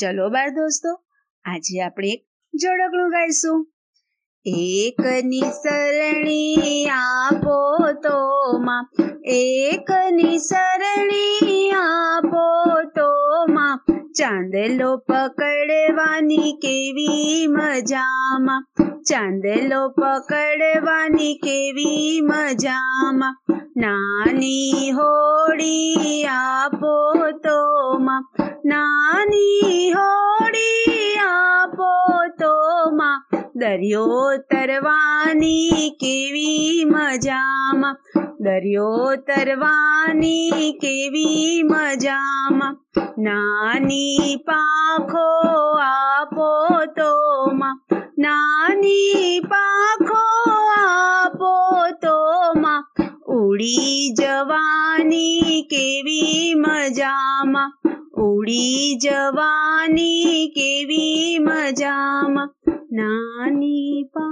ચલો બાળ દોસ્તો, આજે આપણે એક જોડકણું ગાઈશું. એકની સરણી આપો તો માં, એકની સરણી આપો તો માં, ચાંદલો પકડવાની કેવી મજામાં, ચાંદલો પકડવાની કેવી મજામાં, નાની હોડી આપો નાની હોડી આપો તો માં દરિયો તરવાની કેવી મજામાં. દરિયો તરવાની કેવી મજામાં. નાની પાખો આપો તો માં નાની પાખો આપો તો માં ઉડી જવાની કેવી મજામાં. ઉડી જવાની કેવી મજામાં? નાની પા